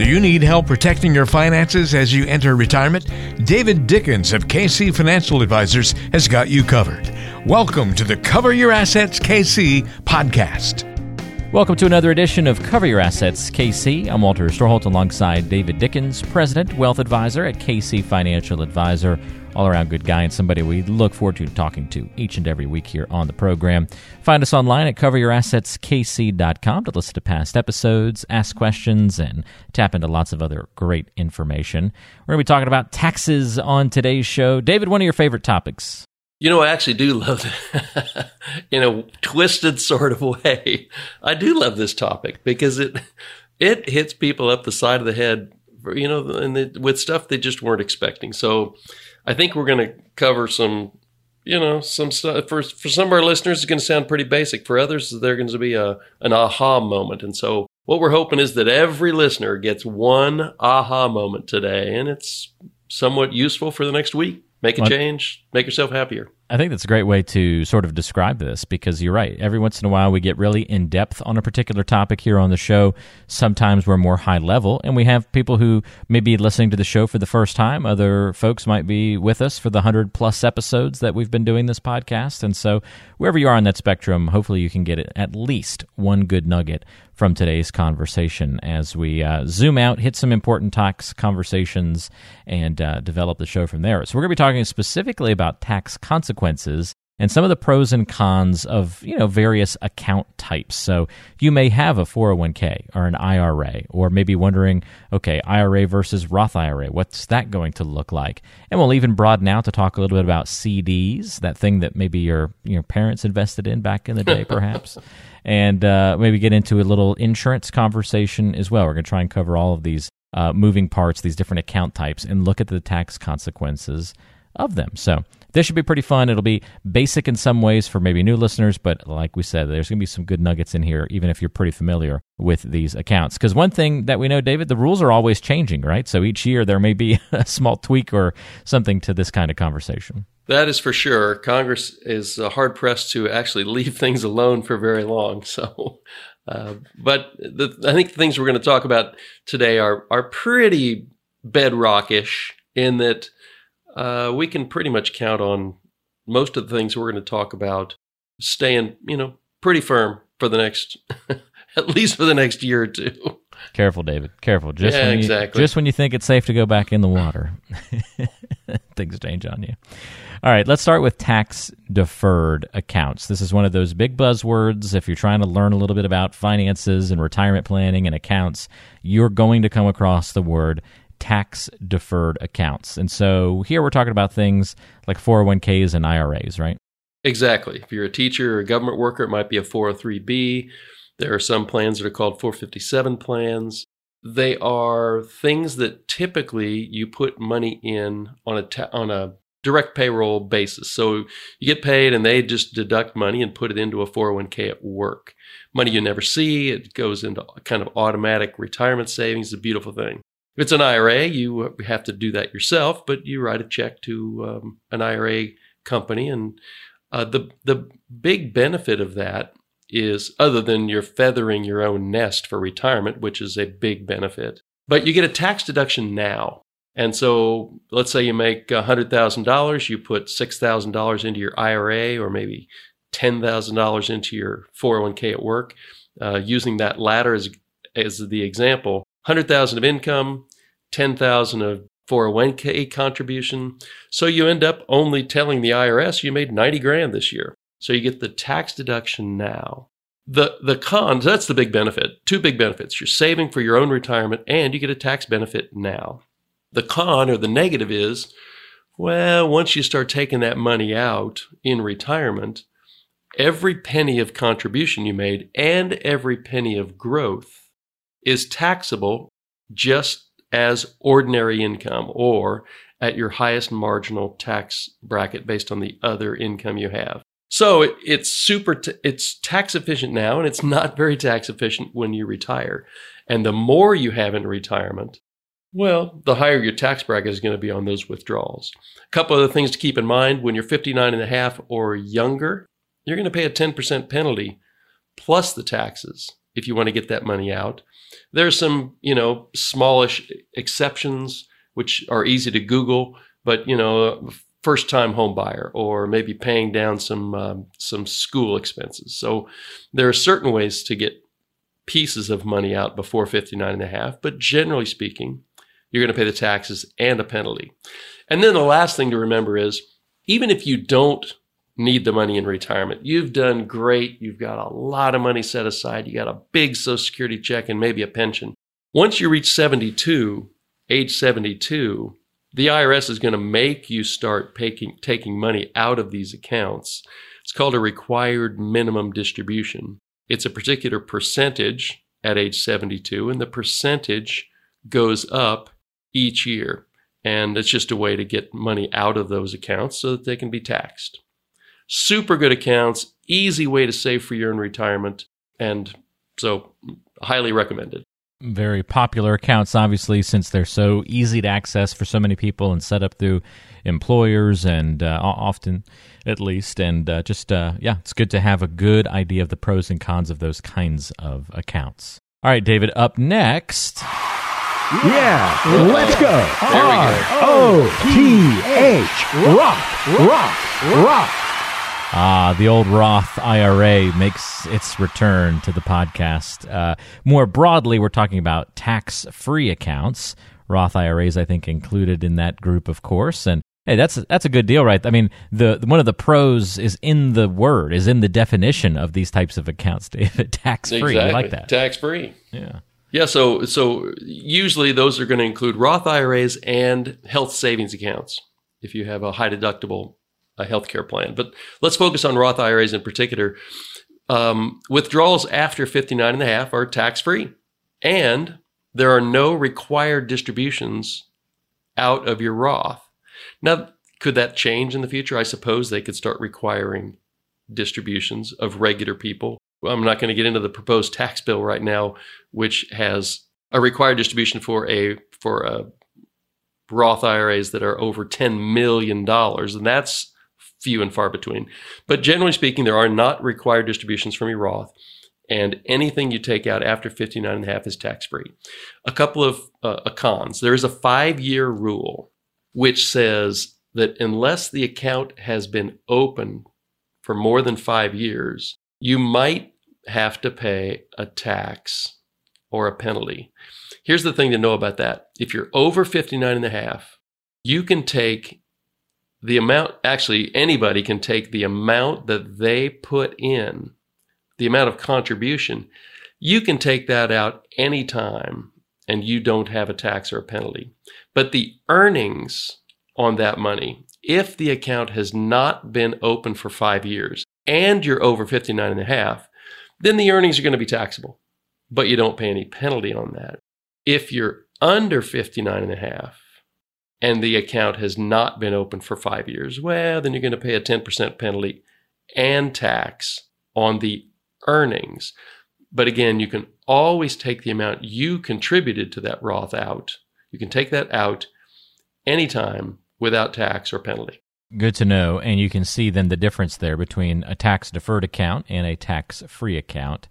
Do you need help protecting your finances as you enter retirement? David Dickens of KC Financial Advisors has got you covered. Welcome to the Cover Your Assets KC podcast. Welcome to another edition of Cover Your Assets KC. I'm Walter Storholt alongside David Dickens, President, Wealth Advisor at KC Financial Advisor all around good guy and somebody we look forward to talking to each and every week here on the program. Find us online at coveryourassetskc.com to listen to past episodes, ask questions, and tap into lots of other great information. We're going to be talking about taxes on today's show. David, one of your favorite topics. You know, I actually do love it in a twisted sort of way. I do love this topic because it it hits people up the side of the head, you know, and the, with stuff they just weren't expecting. So, I think we're going to cover some, you know, some stuff. For for some of our listeners, it's going to sound pretty basic. For others, they're going to be a an aha moment. And so, what we're hoping is that every listener gets one aha moment today, and it's somewhat useful for the next week. Make a change, make yourself happier. I think that's a great way to sort of describe this because you're right. Every once in a while, we get really in depth on a particular topic here on the show. Sometimes we're more high level, and we have people who may be listening to the show for the first time. Other folks might be with us for the 100 plus episodes that we've been doing this podcast. And so, wherever you are on that spectrum, hopefully you can get at least one good nugget from today's conversation as we uh, zoom out, hit some important tax conversations, and uh, develop the show from there. So, we're going to be talking specifically about tax consequences consequences and some of the pros and cons of you know various account types. So you may have a 401k or an IRA, or maybe wondering, okay, IRA versus Roth IRA, what's that going to look like? And we'll even broaden out to talk a little bit about CDs, that thing that maybe your your parents invested in back in the day, perhaps. and uh, maybe get into a little insurance conversation as well. We're going to try and cover all of these uh, moving parts, these different account types, and look at the tax consequences of them. So this should be pretty fun. It'll be basic in some ways for maybe new listeners, but like we said, there's going to be some good nuggets in here, even if you're pretty familiar with these accounts. Because one thing that we know, David, the rules are always changing, right? So each year there may be a small tweak or something to this kind of conversation. That is for sure. Congress is uh, hard pressed to actually leave things alone for very long. So, uh, but the, I think the things we're going to talk about today are are pretty bedrockish in that uh, we can pretty much count on most of the things we're going to talk about staying, you know, pretty firm for the next, at least for the next year or two. Careful, David. Careful. Just yeah, when you, exactly. Just when you think it's safe to go back in the water, things change on you. All right, let's start with tax deferred accounts. This is one of those big buzzwords. If you're trying to learn a little bit about finances and retirement planning and accounts, you're going to come across the word tax deferred accounts. And so here we're talking about things like 401ks and IRAs, right? Exactly. If you're a teacher or a government worker, it might be a 403b. There are some plans that are called 457 plans. They are things that typically you put money in on a ta- on a direct payroll basis. So you get paid and they just deduct money and put it into a 401k at work. Money you never see, it goes into kind of automatic retirement savings, a beautiful thing. If it's an IRA, you have to do that yourself, but you write a check to um, an IRA company, and uh, the the big benefit of that is other than you're feathering your own nest for retirement, which is a big benefit, but you get a tax deduction now. And so, let's say you make $100,000, you put $6,000 into your IRA or maybe $10,000 into your 401k at work. Uh, using that latter as, as the example, 100,000 of income, 10,000 of 401k contribution. So you end up only telling the IRS you made 90 grand this year. So you get the tax deduction now. The the cons, that's the big benefit. Two big benefits. You're saving for your own retirement and you get a tax benefit now. The con or the negative is, well, once you start taking that money out in retirement, every penny of contribution you made and every penny of growth is taxable just as ordinary income or at your highest marginal tax bracket based on the other income you have. So it, it's super, t- it's tax efficient now, and it's not very tax efficient when you retire. And the more you have in retirement, well, the higher your tax bracket is going to be on those withdrawals. A couple of other things to keep in mind when you're 59 and a half or younger, you're going to pay a 10% penalty plus the taxes if you want to get that money out. There's some, you know, smallish exceptions which are easy to Google, but you know, first time home buyer or maybe paying down some um, some school expenses. So there are certain ways to get pieces of money out before 59 and a half, but generally speaking, you're going to pay the taxes and a penalty. And then the last thing to remember is even if you don't need the money in retirement, you've done great, you've got a lot of money set aside, you got a big social security check and maybe a pension. Once you reach 72, age 72, the IRS is going to make you start taking, taking money out of these accounts. It's called a required minimum distribution. It's a particular percentage at age 72, and the percentage goes up each year. And it's just a way to get money out of those accounts so that they can be taxed. Super good accounts, easy way to save for your own retirement, and so highly recommended very popular accounts, obviously, since they're so easy to access for so many people and set up through employers and uh, often, at least. And uh, just, uh, yeah, it's good to have a good idea of the pros and cons of those kinds of accounts. All right, David, up next. Yeah, let's go. R O T H. Rock, rock, rock. Ah, the old Roth IRA makes its return to the podcast. Uh, more broadly, we're talking about tax free accounts. Roth IRAs, I think, included in that group, of course. And hey, that's that's a good deal, right? I mean, the one of the pros is in the word, is in the definition of these types of accounts, David. tax free. Exactly. I like that. Tax free. Yeah. Yeah, so so usually those are going to include Roth IRAs and health savings accounts if you have a high deductible a healthcare plan. But let's focus on Roth IRAs in particular. Um, withdrawals after 59 and a half are tax free, and there are no required distributions out of your Roth. Now, could that change in the future? I suppose they could start requiring distributions of regular people. I'm not going to get into the proposed tax bill right now, which has a required distribution for a for a Roth IRAs that are over $10 million. And that's few and far between. But generally speaking, there are not required distributions from your Roth, and anything you take out after 59 and a half is tax free. A couple of uh, cons. There is a five year rule which says that unless the account has been open for more than five years, you might have to pay a tax or a penalty. Here's the thing to know about that. If you're over 59 and a half, you can take the amount actually anybody can take the amount that they put in the amount of contribution. You can take that out anytime and you don't have a tax or a penalty. But the earnings on that money if the account has not been open for five years and you're over 59 and a half then the earnings are going to be taxable but you don't pay any penalty on that. If you're under 59 and a half and the account has not been open for five years, well, then you're going to pay a 10% penalty and tax on the earnings. But again, you can always take the amount you contributed to that Roth out. You can take that out anytime without tax or penalty. Good to know. And you can see then the difference there between a tax deferred account and a tax free account.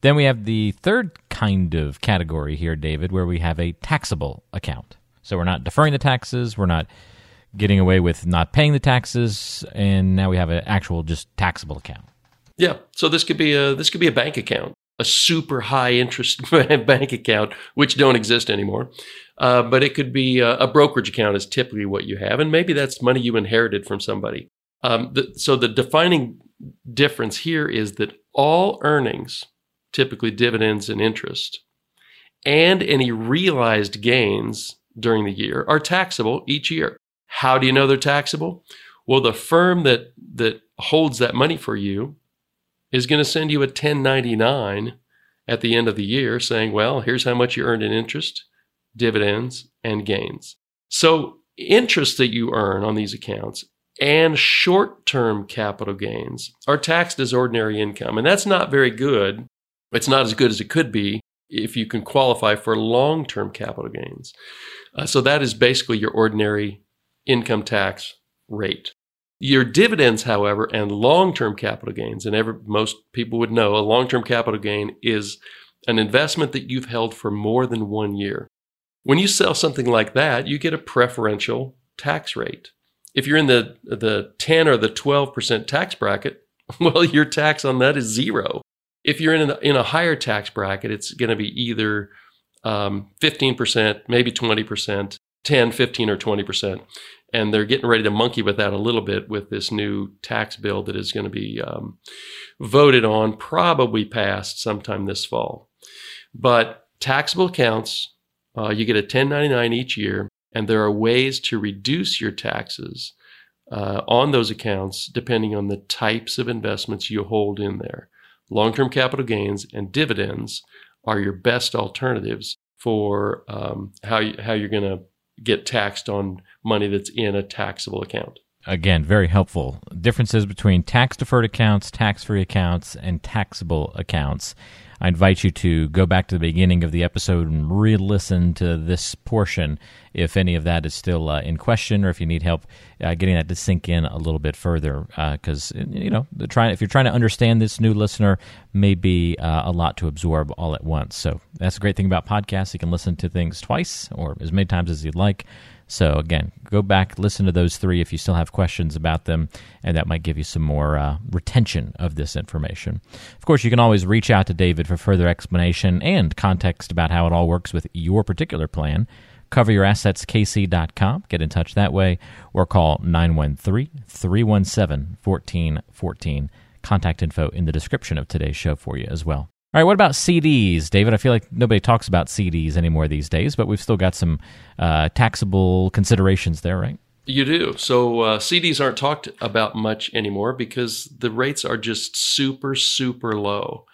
Then we have the third kind of category here, David, where we have a taxable account. So we're not deferring the taxes. We're not getting away with not paying the taxes, and now we have an actual just taxable account. Yeah. So this could be a this could be a bank account, a super high interest bank account, which don't exist anymore. Uh, but it could be a, a, brokerage account is typically what you have, and maybe that's money you inherited from somebody. Um, the, so the defining difference here is that all earnings, typically dividends and interest, and any realized gains during the year are taxable each year. How do you know they're taxable? Well, the firm that that holds that money for you is going to send you a 1099 at the end of the year saying, "Well, here's how much you earned in interest, dividends, and gains." So, interest that you earn on these accounts and short-term capital gains are taxed as ordinary income, and that's not very good. It's not as good as it could be if you can qualify for long-term capital gains. Uh, so that is basically your ordinary income tax rate. Your dividends, however, and long term capital gains, and every, most people would know a long term capital gain is an investment that you've held for more than one year. When you sell something like that, you get a preferential tax rate. If you're in the, the 10 or the 12% tax bracket, well, your tax on that is zero. If you're in a, in a higher tax bracket, it's going to be either um, 15%, maybe 20%, 10, 15, or 20%. And they're getting ready to monkey with that a little bit with this new tax bill that is going to be um, voted on, probably passed sometime this fall. But taxable accounts, uh, you get a 1099 each year, and there are ways to reduce your taxes uh, on those accounts depending on the types of investments you hold in there. Long term capital gains and dividends are your best alternatives for um, how, you, how you're going to get taxed on money that's in a taxable account. Again, very helpful. Differences between tax deferred accounts, tax free accounts, and taxable accounts. I invite you to go back to the beginning of the episode and re listen to this portion if any of that is still uh, in question or if you need help uh, getting that to sink in a little bit further. Because, uh, you know, trying, if you're trying to understand this new listener, may be uh, a lot to absorb all at once. So that's a great thing about podcasts. You can listen to things twice or as many times as you'd like. So again, go back, listen to those three if you still have questions about them, and that might give you some more uh, retention of this information. Of course, you can always reach out to David for further explanation and context about how it all works with your particular plan. CoverYourAssetsKC.com. Get in touch that way, or call 913 317 1414. Contact info in the description of today's show for you as well. All right, what about CDs, David? I feel like nobody talks about CDs anymore these days, but we've still got some uh, taxable considerations there, right? You do. So uh, CDs aren't talked about much anymore because the rates are just super, super low.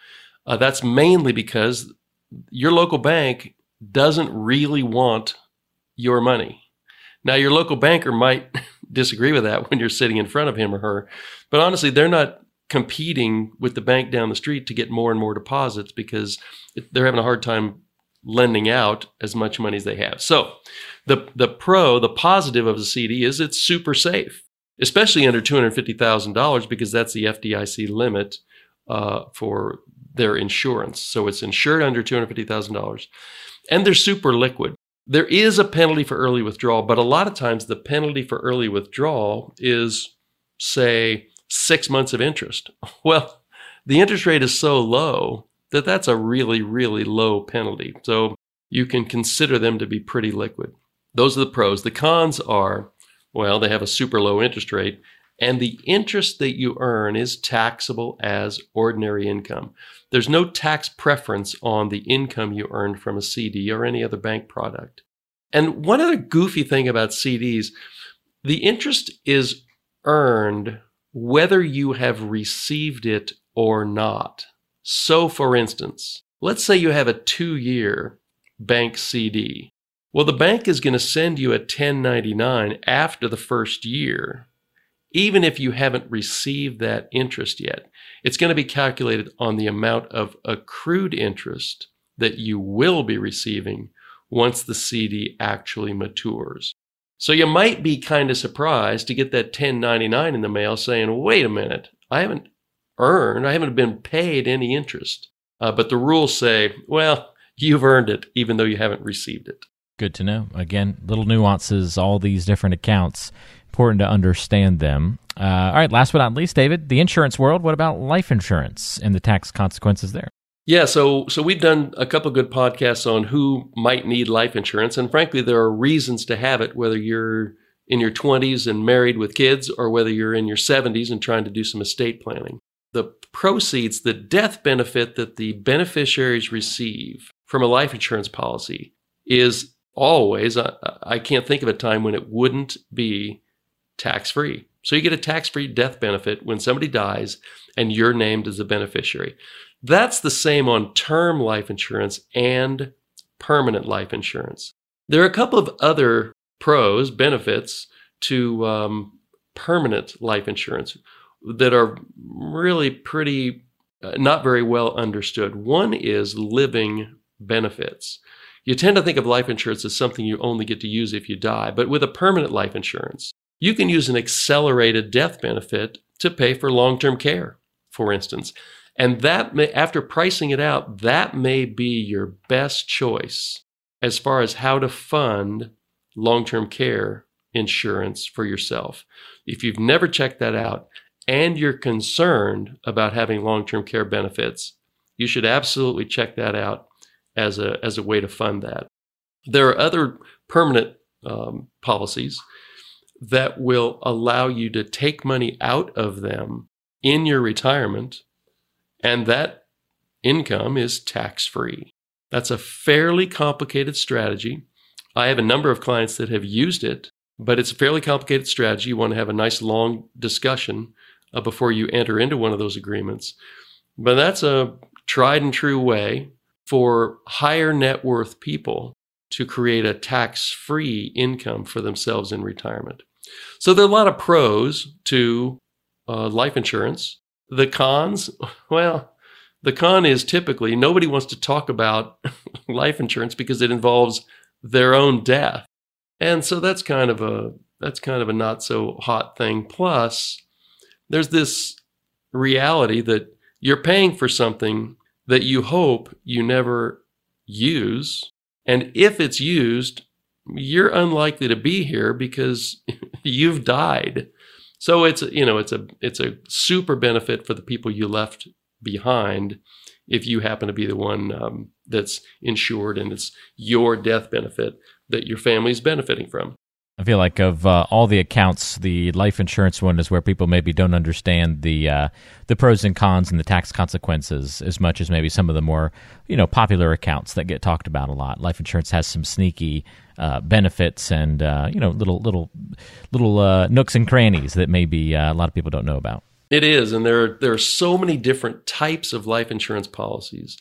Uh, that's mainly because your local bank doesn't really want your money. Now, your local banker might disagree with that when you're sitting in front of him or her, but honestly, they're not competing with the bank down the street to get more and more deposits because they're having a hard time lending out as much money as they have. So, the the pro, the positive of the CD is it's super safe, especially under two hundred fifty thousand dollars because that's the FDIC limit uh, for their insurance. So it's insured under two hundred fifty thousand dollars, and they're super liquid. There is a penalty for early withdrawal, but a lot of times the penalty for early withdrawal is, say, six months of interest. Well, the interest rate is so low that that's a really, really low penalty. So you can consider them to be pretty liquid. Those are the pros. The cons are, well, they have a super low interest rate, and the interest that you earn is taxable as ordinary income. There's no tax preference on the income you earned from a CD or any other bank product. And one other goofy thing about CDs, the interest is earned whether you have received it or not. So, for instance, let's say you have a two year bank CD. Well, the bank is going to send you a 1099 after the first year, even if you haven't received that interest yet. It's going to be calculated on the amount of accrued interest that you will be receiving once the CD actually matures. So you might be kind of surprised to get that 1099 in the mail saying, wait a minute, I haven't earned, I haven't been paid any interest. Uh, but the rules say, well, you've earned it even though you haven't received it. Good to know. Again, little nuances, all these different accounts. Important to understand them. Uh, all right, last but not least, David, the insurance world. What about life insurance and the tax consequences there? Yeah, so so we've done a couple good podcasts on who might need life insurance, and frankly, there are reasons to have it. Whether you're in your 20s and married with kids, or whether you're in your 70s and trying to do some estate planning, the proceeds, the death benefit that the beneficiaries receive from a life insurance policy is always. I, I can't think of a time when it wouldn't be tax free. So you get a tax free death benefit when somebody dies and you're named as a beneficiary. That's the same on term life insurance and permanent life insurance. There are a couple of other pros, benefits to um, permanent life insurance that are really pretty uh, not very well understood. One is living benefits. You tend to think of life insurance as something you only get to use if you die, but with a permanent life insurance, You can use an accelerated death benefit to pay for long term care, for instance. And that may, after pricing it out, that may be your best choice as far as how to fund long term care insurance for yourself. If you've never checked that out and you're concerned about having long term care benefits, you should absolutely check that out as a, as a way to fund that. There are other permanent um, policies that will allow you to take money out of them in your retirement, and that income is tax free. That's a fairly complicated strategy. I have a number of clients that have used it, but it's a fairly complicated strategy. You want to have a nice long discussion uh, before you enter into one of those agreements. But that's a tried and true way for higher net worth people to create a tax free income for themselves in retirement. So there are a lot of pros to uh, life insurance. The cons, well, the con is typically nobody wants to talk about life insurance because it involves their own death. And so that's kind of a that's kind of a not so hot thing. Plus, there's this reality that you're paying for something that you hope you never use. And if it's used, you're unlikely to be here because you've died. So it's you know it's a it's a super benefit for the people you left behind if you happen to be the one um, that's insured and it's your death benefit that your family's benefiting from. I feel like of uh, all the accounts, the life insurance one is where people maybe don't understand the uh, the pros and cons and the tax consequences as much as maybe some of the more you know popular accounts that get talked about a lot. Life insurance has some sneaky uh, benefits and uh, you know little little little uh, nooks and crannies that maybe uh, a lot of people don't know about. It is, and there there are so many different types of life insurance policies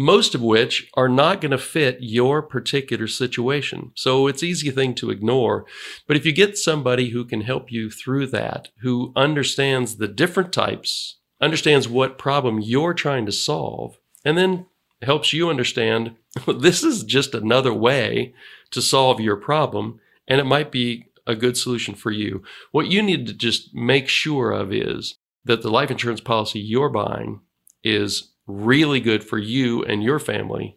most of which are not going to fit your particular situation. So it's easy thing to ignore. But if you get somebody who can help you through that, who understands the different types, understands what problem you're trying to solve, and then helps you understand this is just another way to solve your problem, and it might be a good solution for you. What you need to just make sure of is that the life insurance policy you're buying is really good for you and your family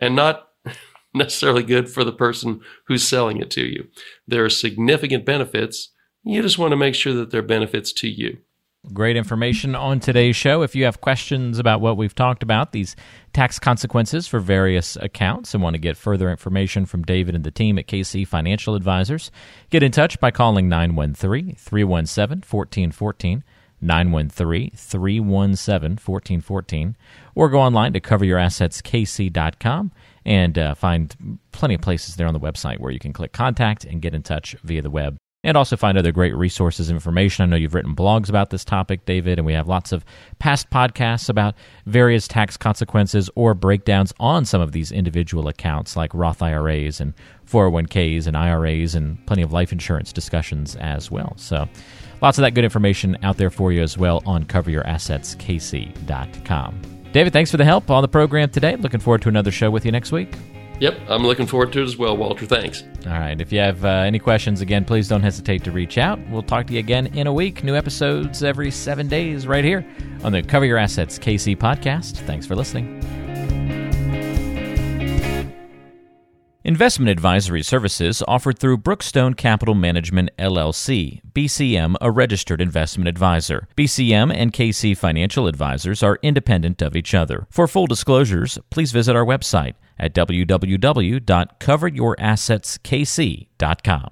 and not necessarily good for the person who's selling it to you. There are significant benefits. You just want to make sure that they're benefits to you. Great information on today's show. If you have questions about what we've talked about, these tax consequences for various accounts, and want to get further information from David and the team at KC Financial Advisors, get in touch by calling 913 317 1414. 913 317 1414, or go online to coveryourassetskc.com and uh, find plenty of places there on the website where you can click contact and get in touch via the web. And also find other great resources and information. I know you've written blogs about this topic, David, and we have lots of past podcasts about various tax consequences or breakdowns on some of these individual accounts like Roth IRAs and 401ks and IRAs and plenty of life insurance discussions as well. So, Lots of that good information out there for you as well on coveryourassetskc.com. David, thanks for the help on the program today. Looking forward to another show with you next week. Yep, I'm looking forward to it as well, Walter. Thanks. All right. If you have uh, any questions, again, please don't hesitate to reach out. We'll talk to you again in a week. New episodes every seven days right here on the Cover Your Assets KC podcast. Thanks for listening. Investment advisory services offered through Brookstone Capital Management LLC, BCM, a registered investment advisor. BCM and KC Financial Advisors are independent of each other. For full disclosures, please visit our website at www.coveryourassetskc.com.